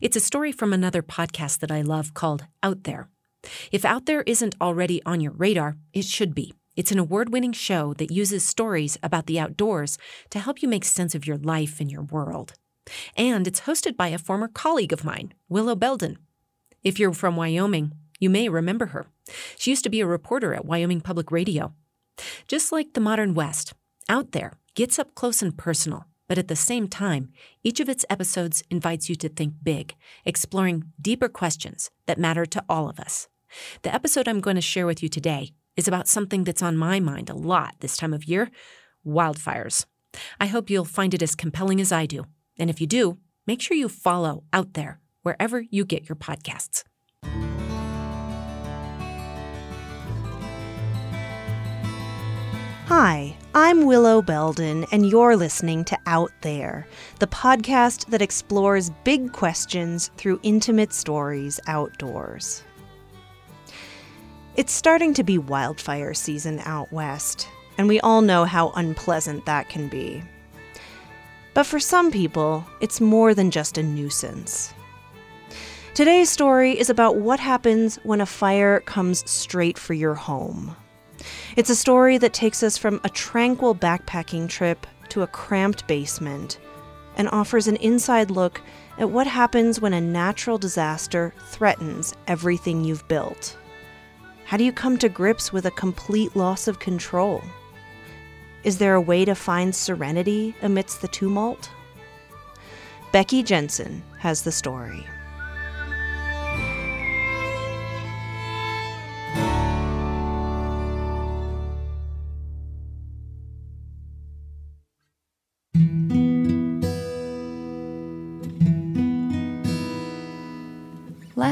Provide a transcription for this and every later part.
It's a story from another podcast that I love called Out There. If Out There isn't already on your radar, it should be. It's an award winning show that uses stories about the outdoors to help you make sense of your life and your world. And it's hosted by a former colleague of mine, Willow Belden. If you're from Wyoming, you may remember her. She used to be a reporter at Wyoming Public Radio. Just like the modern West, Out There gets up close and personal but at the same time, each of its episodes invites you to think big, exploring deeper questions that matter to all of us. The episode I'm going to share with you today is about something that's on my mind a lot this time of year wildfires. I hope you'll find it as compelling as I do. And if you do, make sure you follow out there wherever you get your podcasts. Hi, I'm Willow Belden, and you're listening to Out There, the podcast that explores big questions through intimate stories outdoors. It's starting to be wildfire season out west, and we all know how unpleasant that can be. But for some people, it's more than just a nuisance. Today's story is about what happens when a fire comes straight for your home. It's a story that takes us from a tranquil backpacking trip to a cramped basement and offers an inside look at what happens when a natural disaster threatens everything you've built. How do you come to grips with a complete loss of control? Is there a way to find serenity amidst the tumult? Becky Jensen has the story.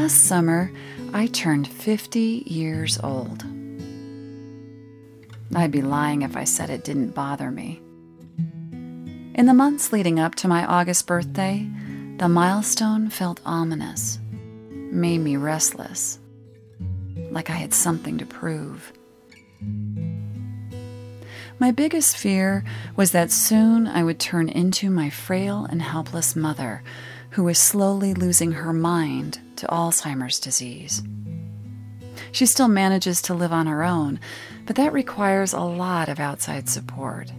Last summer, I turned 50 years old. I'd be lying if I said it didn't bother me. In the months leading up to my August birthday, the milestone felt ominous, made me restless, like I had something to prove. My biggest fear was that soon I would turn into my frail and helpless mother, who was slowly losing her mind to Alzheimer's disease. She still manages to live on her own, but that requires a lot of outside support.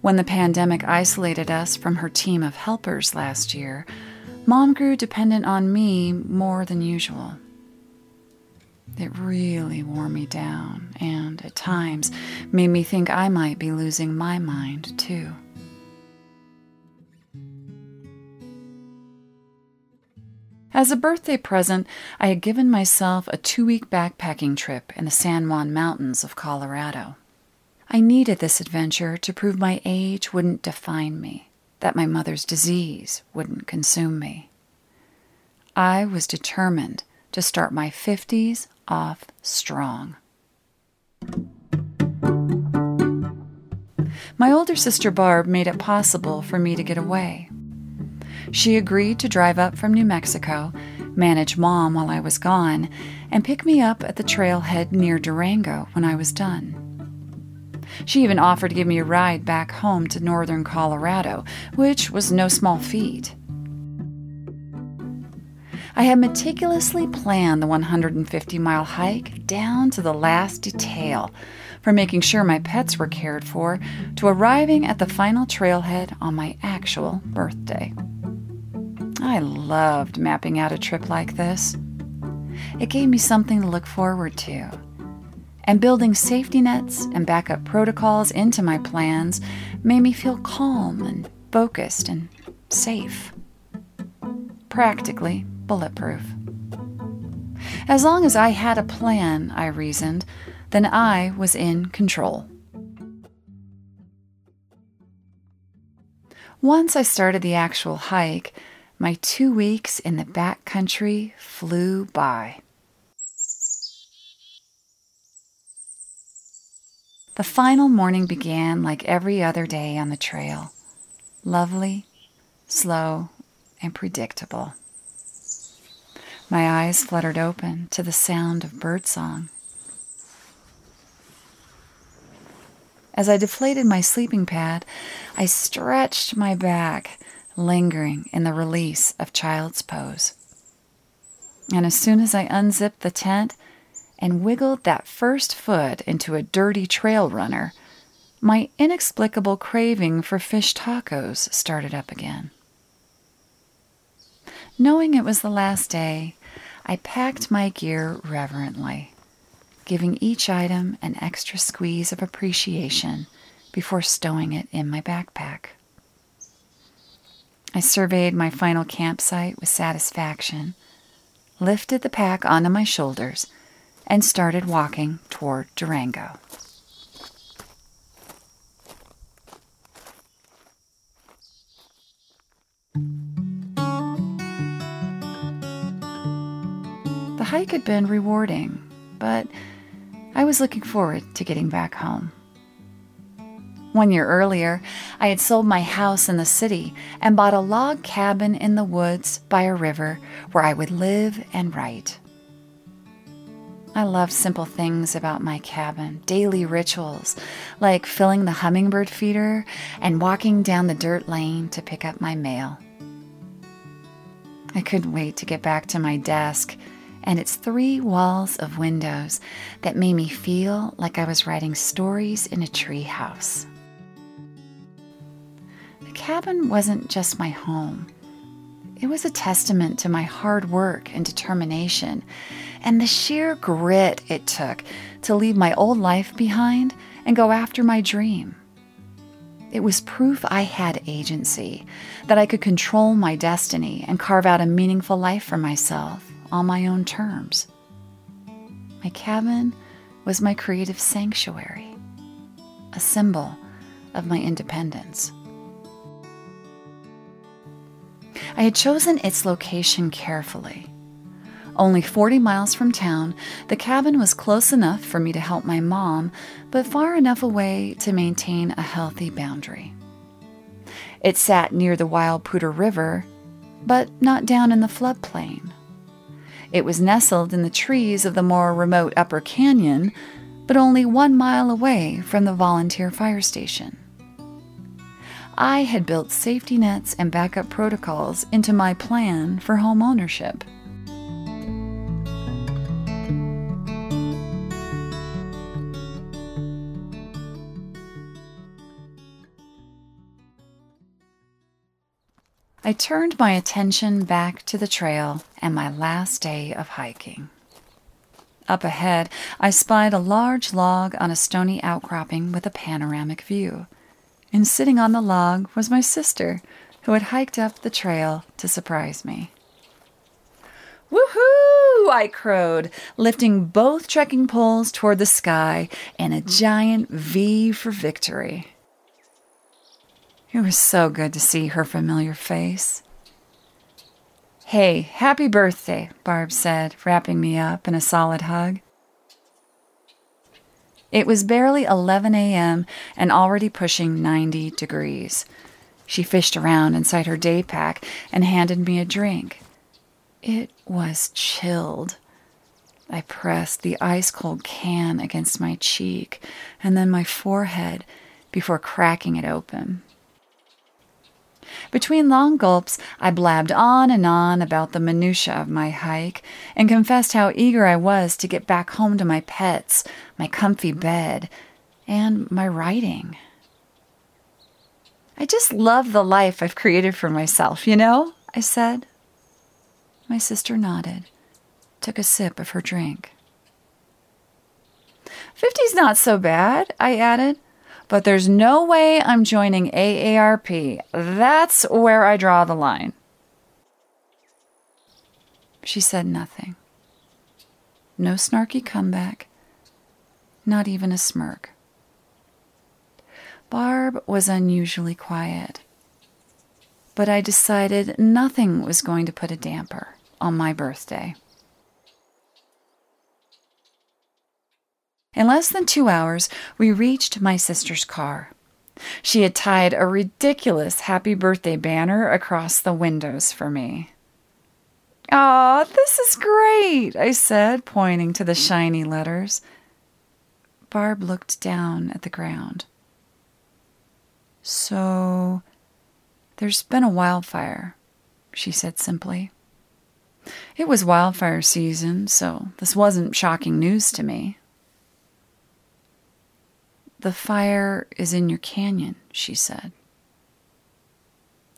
When the pandemic isolated us from her team of helpers last year, Mom grew dependent on me more than usual. It really wore me down and, at times, made me think I might be losing my mind, too. As a birthday present, I had given myself a two week backpacking trip in the San Juan Mountains of Colorado. I needed this adventure to prove my age wouldn't define me, that my mother's disease wouldn't consume me. I was determined to start my 50s off strong. My older sister Barb made it possible for me to get away. She agreed to drive up from New Mexico, manage mom while I was gone, and pick me up at the trailhead near Durango when I was done. She even offered to give me a ride back home to northern Colorado, which was no small feat. I had meticulously planned the 150 mile hike down to the last detail, from making sure my pets were cared for to arriving at the final trailhead on my actual birthday. I loved mapping out a trip like this. It gave me something to look forward to. And building safety nets and backup protocols into my plans made me feel calm and focused and safe. Practically bulletproof. As long as I had a plan, I reasoned, then I was in control. Once I started the actual hike, my two weeks in the back country flew by. The final morning began like every other day on the trail lovely, slow, and predictable. My eyes fluttered open to the sound of birdsong. As I deflated my sleeping pad, I stretched my back, lingering in the release of child's pose. And as soon as I unzipped the tent and wiggled that first foot into a dirty trail runner, my inexplicable craving for fish tacos started up again. Knowing it was the last day, I packed my gear reverently giving each item an extra squeeze of appreciation before stowing it in my backpack. I surveyed my final campsite with satisfaction, lifted the pack onto my shoulders, and started walking toward Durango. The hike had been rewarding, but I was looking forward to getting back home. One year earlier, I had sold my house in the city and bought a log cabin in the woods by a river where I would live and write. I love simple things about my cabin, daily rituals like filling the hummingbird feeder and walking down the dirt lane to pick up my mail. I couldn't wait to get back to my desk and its three walls of windows that made me feel like I was writing stories in a tree house. The cabin wasn't just my home. It was a testament to my hard work and determination, and the sheer grit it took to leave my old life behind and go after my dream. It was proof I had agency, that I could control my destiny and carve out a meaningful life for myself on my own terms. My cabin was my creative sanctuary, a symbol of my independence. I had chosen its location carefully. Only 40 miles from town, the cabin was close enough for me to help my mom, but far enough away to maintain a healthy boundary. It sat near the Wild Poudre River, but not down in the floodplain. It was nestled in the trees of the more remote Upper Canyon, but only one mile away from the volunteer fire station. I had built safety nets and backup protocols into my plan for home ownership. I turned my attention back to the trail and my last day of hiking. Up ahead, I spied a large log on a stony outcropping with a panoramic view. And sitting on the log was my sister, who had hiked up the trail to surprise me. Woohoo! I crowed, lifting both trekking poles toward the sky in a giant V for victory. It was so good to see her familiar face. Hey, happy birthday, Barb said, wrapping me up in a solid hug. It was barely 11 a.m. and already pushing 90 degrees. She fished around inside her day pack and handed me a drink. It was chilled. I pressed the ice cold can against my cheek and then my forehead before cracking it open. Between long gulps, I blabbed on and on about the minutiae of my hike and confessed how eager I was to get back home to my pets, my comfy bed, and my writing. I just love the life I've created for myself, you know? I said. My sister nodded, took a sip of her drink. Fifty's not so bad, I added, but there's no way I'm joining AARP. That's where I draw the line. She said nothing. No snarky comeback, not even a smirk. Barb was unusually quiet, but I decided nothing was going to put a damper on my birthday. In less than two hours, we reached my sister's car. She had tied a ridiculous happy birthday banner across the windows for me. Ah, this is great, I said, pointing to the shiny letters. Barb looked down at the ground. So, there's been a wildfire, she said simply. It was wildfire season, so this wasn't shocking news to me. The fire is in your canyon, she said.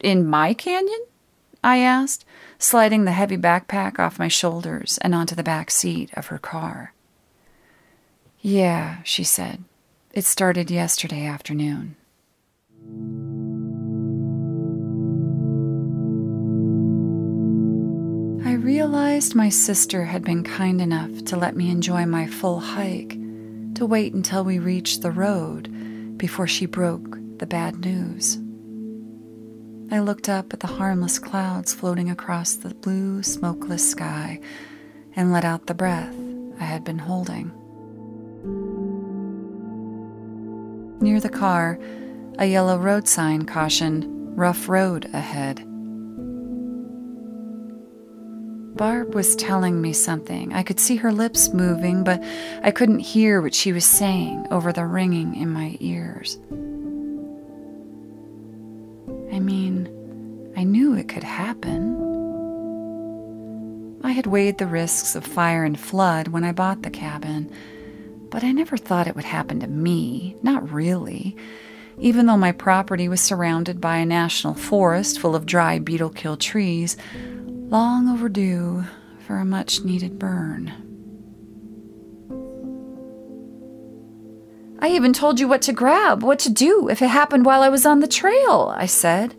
In my canyon? I asked, sliding the heavy backpack off my shoulders and onto the back seat of her car. Yeah, she said. It started yesterday afternoon. I realized my sister had been kind enough to let me enjoy my full hike, to wait until we reached the road before she broke the bad news. I looked up at the harmless clouds floating across the blue, smokeless sky and let out the breath I had been holding. Near the car, a yellow road sign cautioned, Rough road ahead. Barb was telling me something. I could see her lips moving, but I couldn't hear what she was saying over the ringing in my ears. I mean, I knew it could happen. I had weighed the risks of fire and flood when I bought the cabin, but I never thought it would happen to me. Not really even though my property was surrounded by a national forest full of dry beetle killed trees, long overdue for a much needed burn. I even told you what to grab, what to do if it happened while I was on the trail, I said,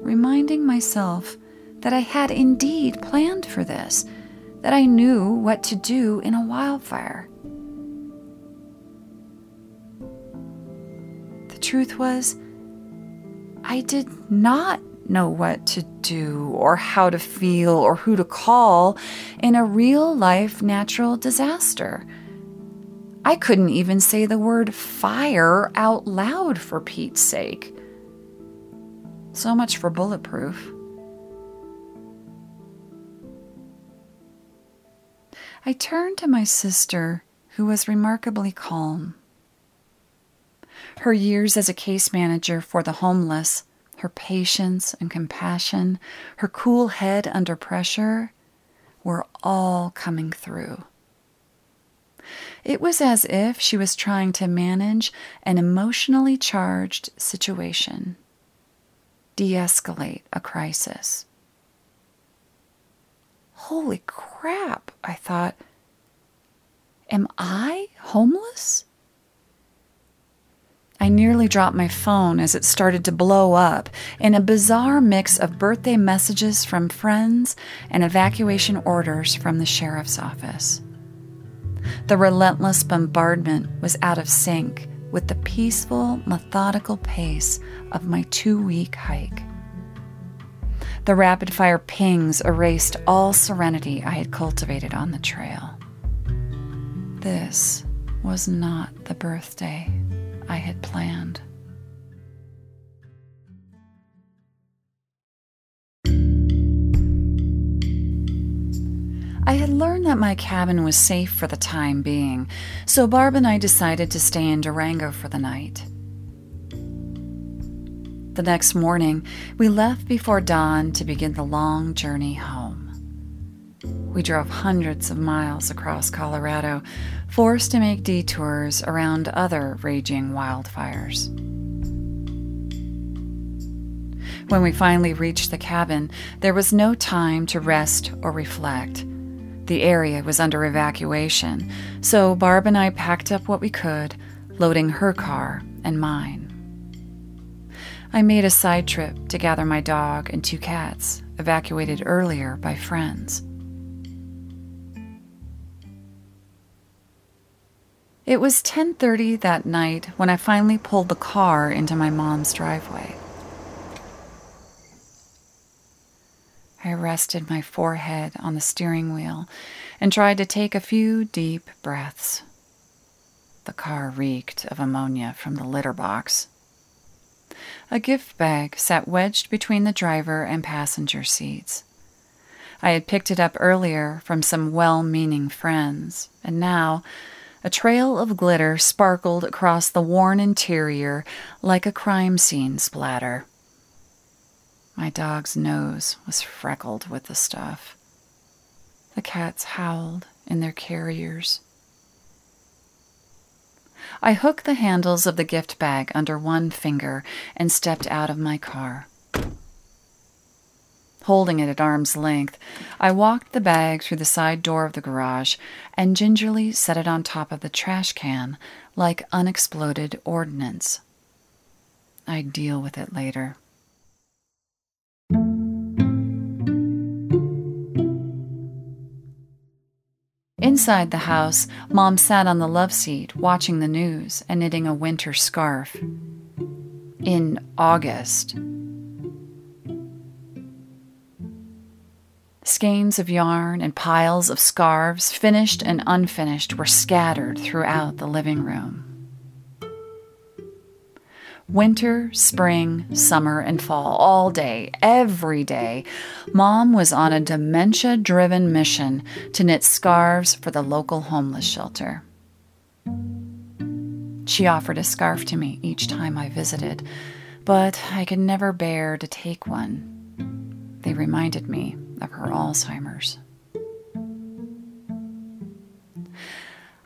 reminding myself that I had indeed planned for this, that I knew what to do in a wildfire. The truth was, I did not know what to do or how to feel or who to call in a real life natural disaster. I couldn't even say the word fire out loud for Pete's sake. So much for bulletproof. I turned to my sister, who was remarkably calm. Her years as a case manager for the homeless, her patience and compassion, her cool head under pressure were all coming through. It was as if she was trying to manage an emotionally charged situation, de escalate a crisis. Holy crap, I thought. Am I homeless? I nearly dropped my phone as it started to blow up in a bizarre mix of birthday messages from friends and evacuation orders from the sheriff's office. The relentless bombardment was out of sync with the peaceful, methodical pace of my two week hike. The rapid fire pings erased all serenity I had cultivated on the trail. This was not the birthday I had planned. I had learned that my cabin was safe for the time being, so Barb and I decided to stay in Durango for the night. The next morning, we left before dawn to begin the long journey home. We drove hundreds of miles across Colorado, forced to make detours around other raging wildfires. When we finally reached the cabin, there was no time to rest or reflect. The area was under evacuation, so Barb and I packed up what we could, loading her car and mine. I made a side trip to gather my dog and two cats, evacuated earlier by friends. It was 10:30 that night when I finally pulled the car into my mom's driveway. I rested my forehead on the steering wheel and tried to take a few deep breaths. The car reeked of ammonia from the litter box. A gift bag sat wedged between the driver and passenger seats. I had picked it up earlier from some well meaning friends, and now a trail of glitter sparkled across the worn interior like a crime scene splatter. My dog's nose was freckled with the stuff. The cats howled in their carriers. I hooked the handles of the gift bag under one finger and stepped out of my car. Holding it at arm's length, I walked the bag through the side door of the garage and gingerly set it on top of the trash can like unexploded ordnance. I'd deal with it later. Inside the house, Mom sat on the love seat watching the news and knitting a winter scarf. In August. Skeins of yarn and piles of scarves, finished and unfinished, were scattered throughout the living room. Winter, spring, summer, and fall, all day, every day, Mom was on a dementia driven mission to knit scarves for the local homeless shelter. She offered a scarf to me each time I visited, but I could never bear to take one. They reminded me of her Alzheimer's.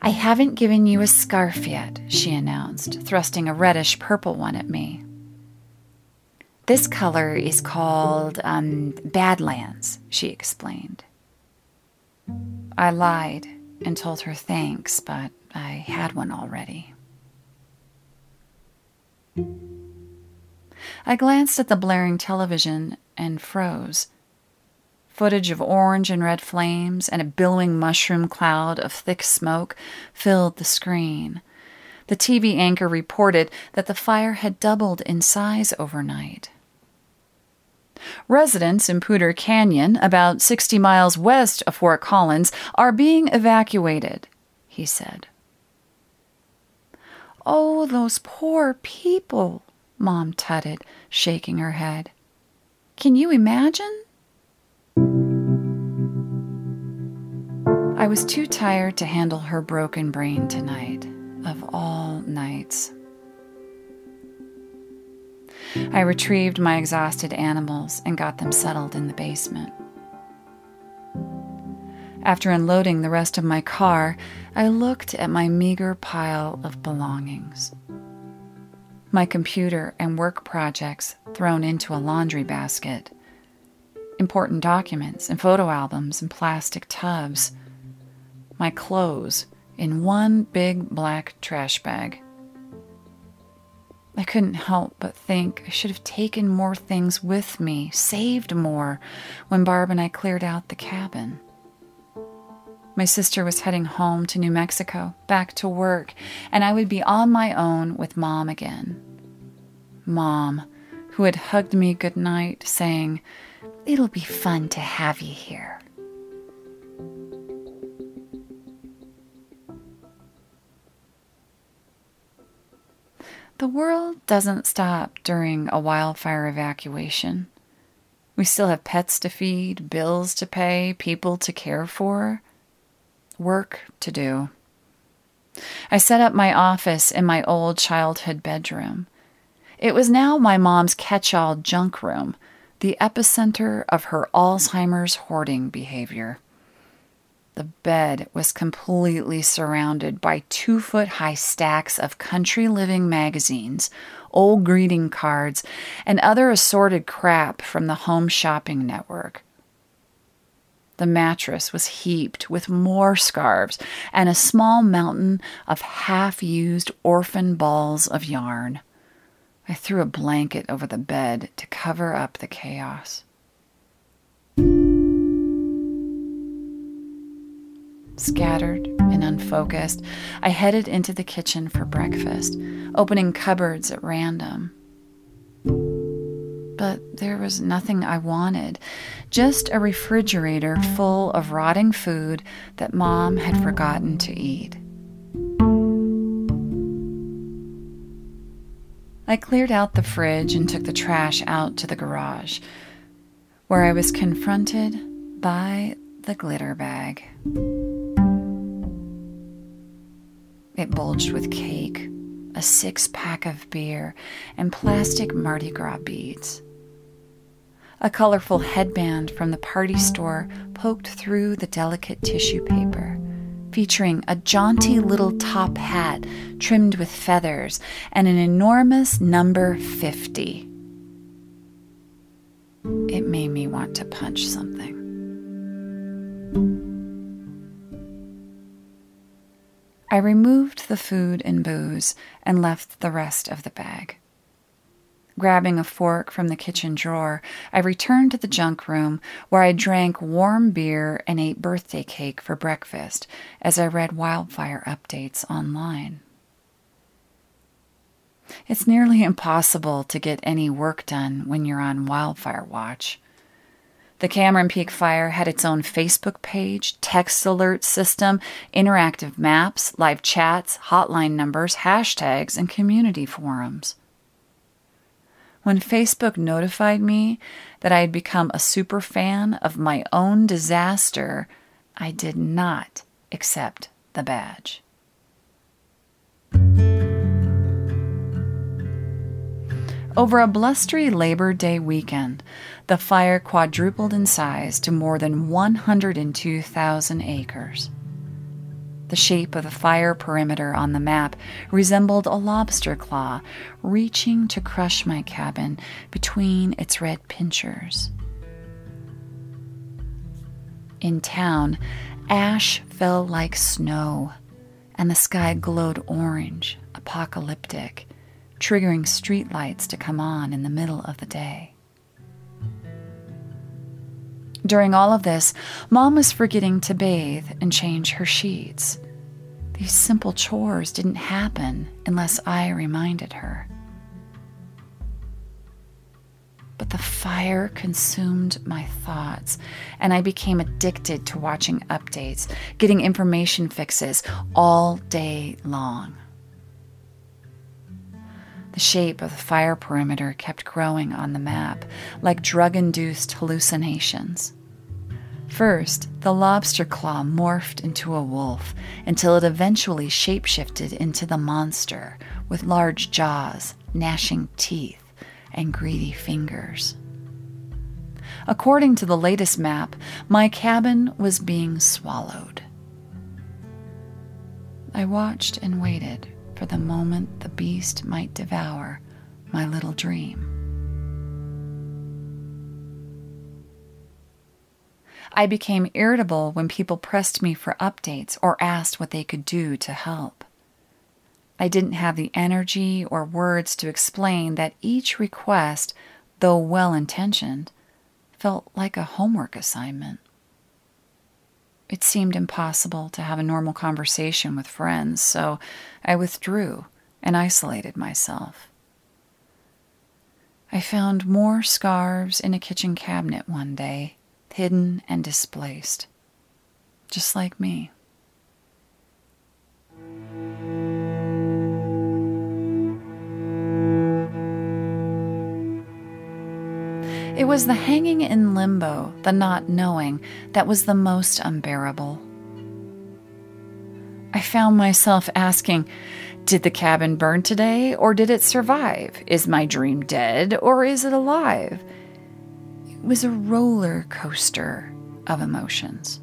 I haven't given you a scarf yet, she announced, thrusting a reddish purple one at me. This color is called um, Badlands, she explained. I lied and told her thanks, but I had one already. I glanced at the blaring television and froze. Footage of orange and red flames and a billowing mushroom cloud of thick smoke filled the screen. The TV anchor reported that the fire had doubled in size overnight. Residents in Poudre Canyon, about 60 miles west of Fort Collins, are being evacuated, he said. Oh, those poor people, Mom tutted, shaking her head. Can you imagine? I was too tired to handle her broken brain tonight, of all nights. I retrieved my exhausted animals and got them settled in the basement. After unloading the rest of my car, I looked at my meager pile of belongings. My computer and work projects thrown into a laundry basket, important documents and photo albums in plastic tubs my clothes in one big black trash bag. I couldn't help but think I should have taken more things with me, saved more, when Barb and I cleared out the cabin. My sister was heading home to New Mexico, back to work, and I would be on my own with Mom again. Mom, who had hugged me goodnight, saying, It'll be fun to have you here. The world doesn't stop during a wildfire evacuation. We still have pets to feed, bills to pay, people to care for, work to do. I set up my office in my old childhood bedroom. It was now my mom's catch all junk room, the epicenter of her Alzheimer's hoarding behavior. The bed was completely surrounded by two foot high stacks of country living magazines, old greeting cards, and other assorted crap from the home shopping network. The mattress was heaped with more scarves and a small mountain of half used orphan balls of yarn. I threw a blanket over the bed to cover up the chaos. Scattered and unfocused, I headed into the kitchen for breakfast, opening cupboards at random. But there was nothing I wanted, just a refrigerator full of rotting food that Mom had forgotten to eat. I cleared out the fridge and took the trash out to the garage, where I was confronted by the glitter bag. It bulged with cake, a six pack of beer, and plastic Mardi Gras beads. A colorful headband from the party store poked through the delicate tissue paper, featuring a jaunty little top hat trimmed with feathers and an enormous number 50. It made me want to punch something. I removed the food and booze and left the rest of the bag. Grabbing a fork from the kitchen drawer, I returned to the junk room where I drank warm beer and ate birthday cake for breakfast as I read wildfire updates online. It's nearly impossible to get any work done when you're on wildfire watch. The Cameron Peak Fire had its own Facebook page, text alert system, interactive maps, live chats, hotline numbers, hashtags, and community forums. When Facebook notified me that I had become a super fan of my own disaster, I did not accept the badge. Over a blustery Labor Day weekend, the fire quadrupled in size to more than 102,000 acres. The shape of the fire perimeter on the map resembled a lobster claw reaching to crush my cabin between its red pincers. In town, ash fell like snow, and the sky glowed orange, apocalyptic, triggering streetlights to come on in the middle of the day. During all of this, Mom was forgetting to bathe and change her sheets. These simple chores didn't happen unless I reminded her. But the fire consumed my thoughts, and I became addicted to watching updates, getting information fixes all day long. The shape of the fire perimeter kept growing on the map, like drug induced hallucinations. First, the lobster claw morphed into a wolf until it eventually shapeshifted into the monster with large jaws, gnashing teeth, and greedy fingers. According to the latest map, my cabin was being swallowed. I watched and waited for the moment the beast might devour my little dream. I became irritable when people pressed me for updates or asked what they could do to help. I didn't have the energy or words to explain that each request, though well intentioned, felt like a homework assignment. It seemed impossible to have a normal conversation with friends, so I withdrew and isolated myself. I found more scarves in a kitchen cabinet one day, hidden and displaced, just like me. It was the hanging in limbo, the not knowing, that was the most unbearable. I found myself asking, Did the cabin burn today, or did it survive? Is my dream dead, or is it alive? It was a roller coaster of emotions.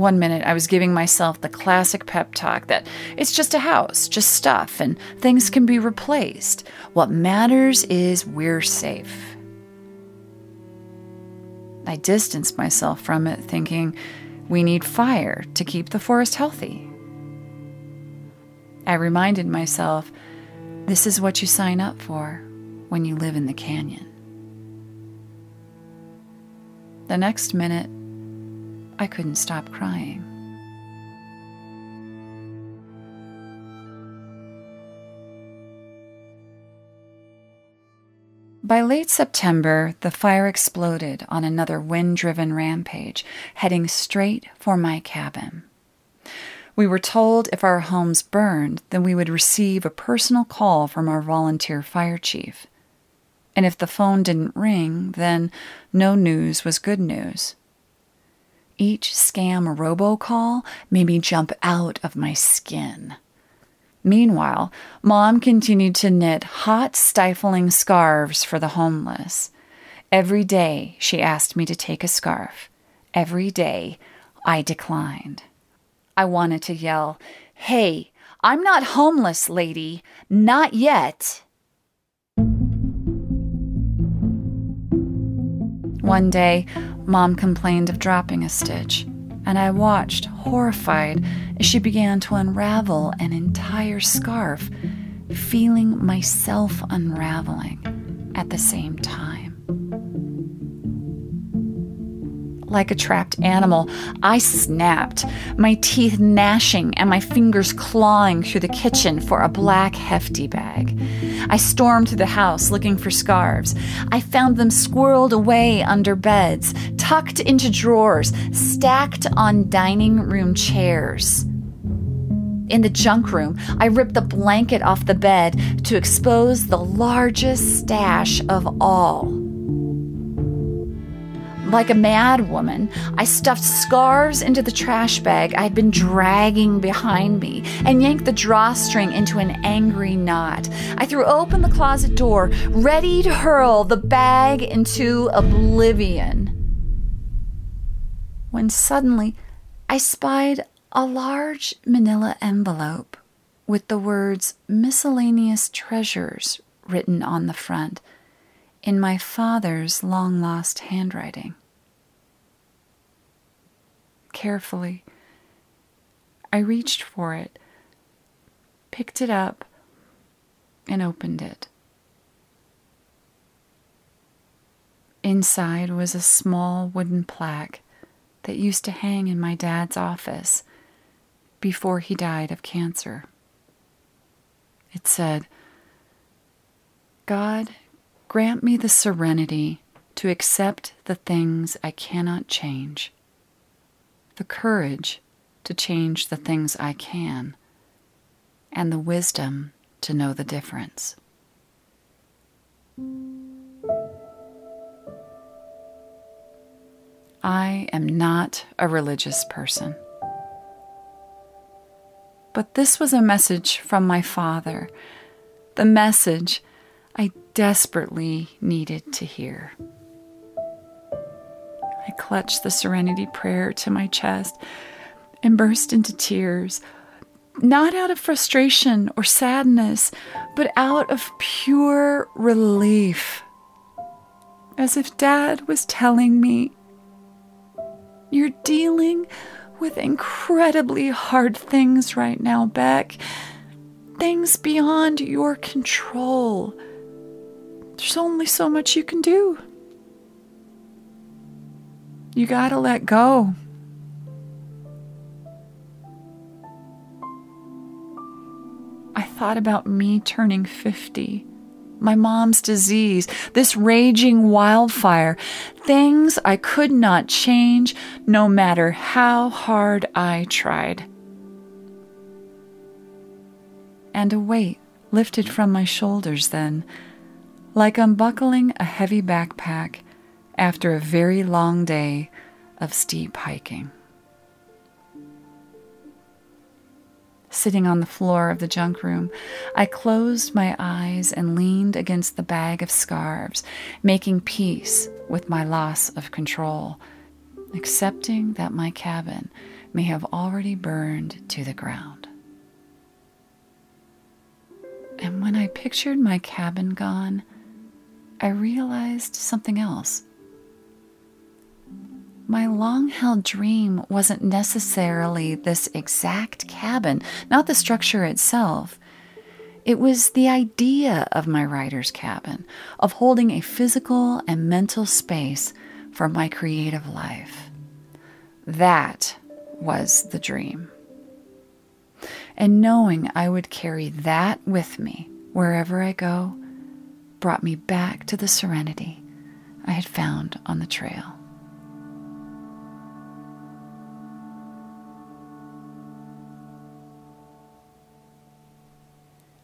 One minute, I was giving myself the classic pep talk that it's just a house, just stuff, and things can be replaced. What matters is we're safe. I distanced myself from it, thinking we need fire to keep the forest healthy. I reminded myself this is what you sign up for when you live in the canyon. The next minute, I couldn't stop crying. By late September, the fire exploded on another wind driven rampage, heading straight for my cabin. We were told if our homes burned, then we would receive a personal call from our volunteer fire chief. And if the phone didn't ring, then no news was good news. Each scam robocall made me jump out of my skin. Meanwhile, Mom continued to knit hot, stifling scarves for the homeless. Every day she asked me to take a scarf. Every day I declined. I wanted to yell, Hey, I'm not homeless, lady. Not yet. One day, Mom complained of dropping a stitch, and I watched, horrified, as she began to unravel an entire scarf, feeling myself unraveling at the same time. Like a trapped animal. I snapped, my teeth gnashing and my fingers clawing through the kitchen for a black hefty bag. I stormed through the house looking for scarves. I found them squirreled away under beds, tucked into drawers, stacked on dining room chairs. In the junk room, I ripped the blanket off the bed to expose the largest stash of all. Like a mad woman, I stuffed scarves into the trash bag I had been dragging behind me and yanked the drawstring into an angry knot. I threw open the closet door, ready to hurl the bag into oblivion. When suddenly I spied a large manila envelope with the words miscellaneous treasures written on the front in my father's long lost handwriting carefully. I reached for it, picked it up, and opened it. Inside was a small wooden plaque that used to hang in my dad's office before he died of cancer. It said, God, grant me the serenity to accept the things I cannot change the courage to change the things I can, and the wisdom to know the difference. I am not a religious person. But this was a message from my father, the message I desperately needed to hear. I clutched the serenity prayer to my chest and burst into tears, not out of frustration or sadness, but out of pure relief. As if Dad was telling me, You're dealing with incredibly hard things right now, Beck. Things beyond your control. There's only so much you can do. You gotta let go. I thought about me turning 50, my mom's disease, this raging wildfire, things I could not change no matter how hard I tried. And a weight lifted from my shoulders then, like unbuckling a heavy backpack after a very long day of steep hiking. Sitting on the floor of the junk room, I closed my eyes and leaned against the bag of scarves, making peace with my loss of control, accepting that my cabin may have already burned to the ground. And when I pictured my cabin gone, I realized something else. My long held dream wasn't necessarily this exact cabin, not the structure itself. It was the idea of my writer's cabin, of holding a physical and mental space for my creative life. That was the dream. And knowing I would carry that with me wherever I go brought me back to the serenity I had found on the trail.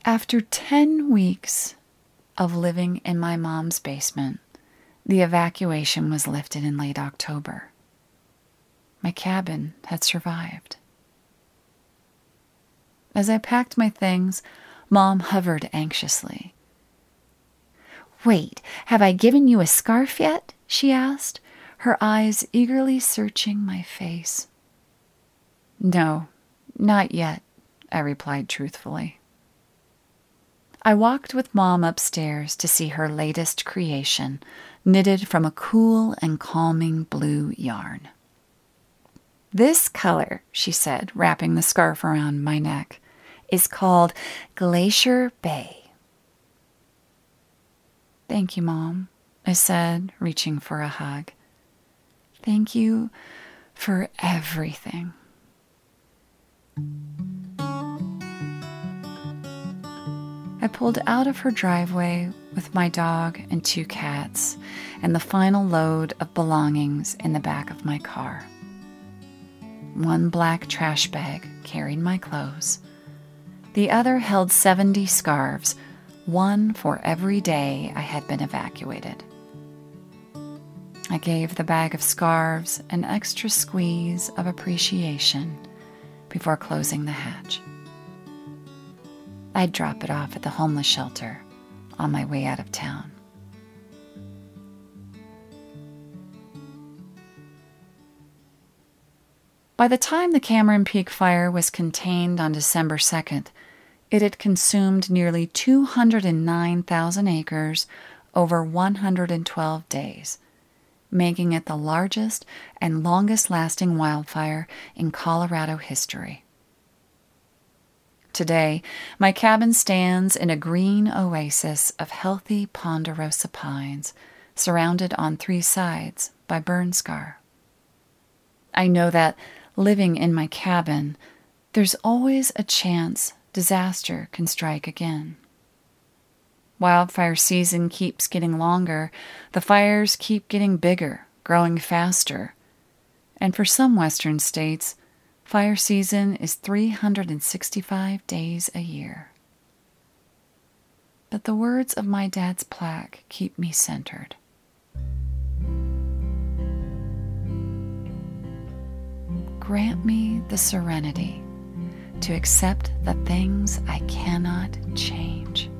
After 10 weeks of living in my mom's basement, the evacuation was lifted in late October. My cabin had survived. As I packed my things, Mom hovered anxiously. Wait, have I given you a scarf yet? she asked, her eyes eagerly searching my face. No, not yet, I replied truthfully. I walked with Mom upstairs to see her latest creation, knitted from a cool and calming blue yarn. This color, she said, wrapping the scarf around my neck, is called Glacier Bay. Thank you, Mom, I said, reaching for a hug. Thank you for everything. I pulled out of her driveway with my dog and two cats and the final load of belongings in the back of my car. One black trash bag carried my clothes. The other held 70 scarves, one for every day I had been evacuated. I gave the bag of scarves an extra squeeze of appreciation before closing the hatch. I'd drop it off at the homeless shelter on my way out of town. By the time the Cameron Peak fire was contained on December 2nd, it had consumed nearly 209,000 acres over 112 days, making it the largest and longest lasting wildfire in Colorado history. Today, my cabin stands in a green oasis of healthy ponderosa pines, surrounded on three sides by burn scar. I know that living in my cabin, there's always a chance disaster can strike again. Wildfire season keeps getting longer, the fires keep getting bigger, growing faster. And for some western states, Fire season is 365 days a year. But the words of my dad's plaque keep me centered. Grant me the serenity to accept the things I cannot change.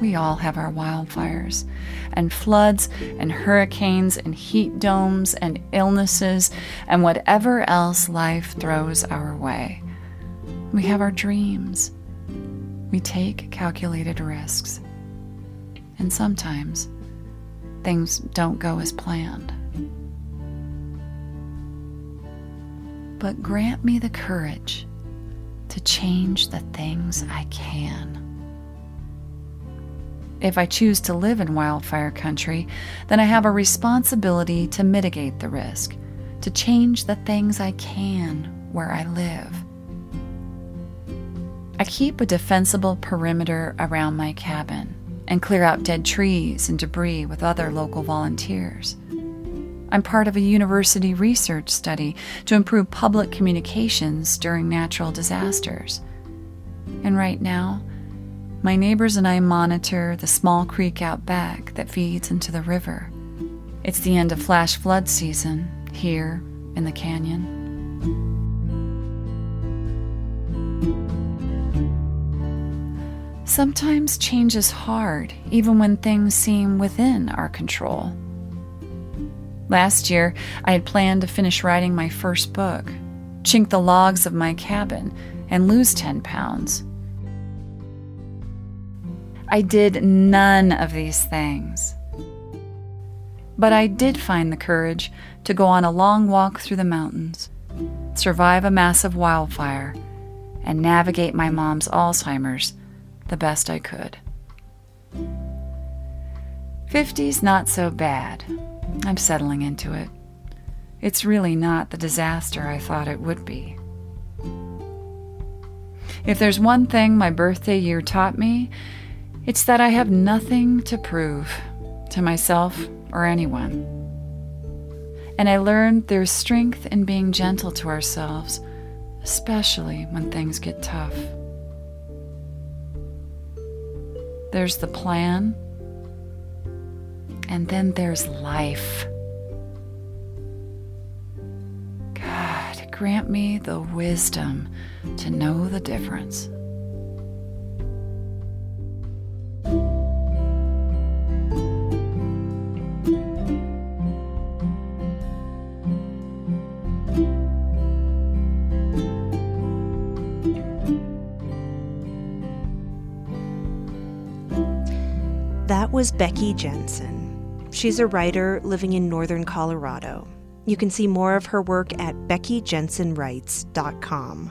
We all have our wildfires and floods and hurricanes and heat domes and illnesses and whatever else life throws our way. We have our dreams. We take calculated risks. And sometimes things don't go as planned. But grant me the courage to change the things I can. If I choose to live in wildfire country, then I have a responsibility to mitigate the risk, to change the things I can where I live. I keep a defensible perimeter around my cabin and clear out dead trees and debris with other local volunteers. I'm part of a university research study to improve public communications during natural disasters. And right now, My neighbors and I monitor the small creek out back that feeds into the river. It's the end of flash flood season here in the canyon. Sometimes change is hard, even when things seem within our control. Last year, I had planned to finish writing my first book, chink the logs of my cabin, and lose 10 pounds. I did none of these things. But I did find the courage to go on a long walk through the mountains, survive a massive wildfire, and navigate my mom's Alzheimer's the best I could. 50's not so bad. I'm settling into it. It's really not the disaster I thought it would be. If there's one thing my birthday year taught me, it's that I have nothing to prove to myself or anyone. And I learned there's strength in being gentle to ourselves, especially when things get tough. There's the plan, and then there's life. God, grant me the wisdom to know the difference. Was Becky Jensen. She's a writer living in northern Colorado. You can see more of her work at beckyjensenwrites.com.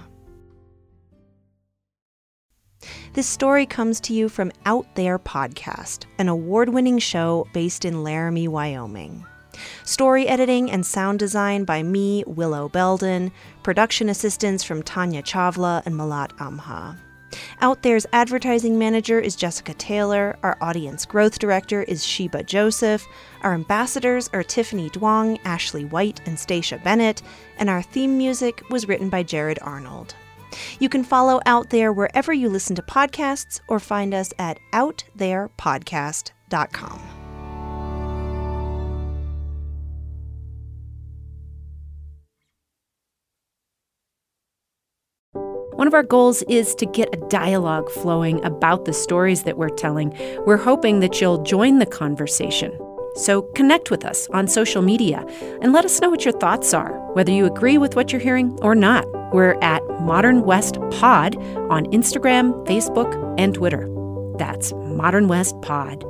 This story comes to you from Out There Podcast, an award winning show based in Laramie, Wyoming. Story editing and sound design by me, Willow Belden. Production assistance from Tanya Chavla and Malat Amha. Out There's advertising manager is Jessica Taylor. Our audience growth director is Sheba Joseph. Our ambassadors are Tiffany Duong, Ashley White, and Stacia Bennett. And our theme music was written by Jared Arnold. You can follow Out There wherever you listen to podcasts or find us at outtherepodcast.com. One of our goals is to get a dialogue flowing about the stories that we're telling. We're hoping that you'll join the conversation. So connect with us on social media and let us know what your thoughts are, whether you agree with what you're hearing or not. We're at Modern West Pod on Instagram, Facebook, and Twitter. That's Modern West Pod.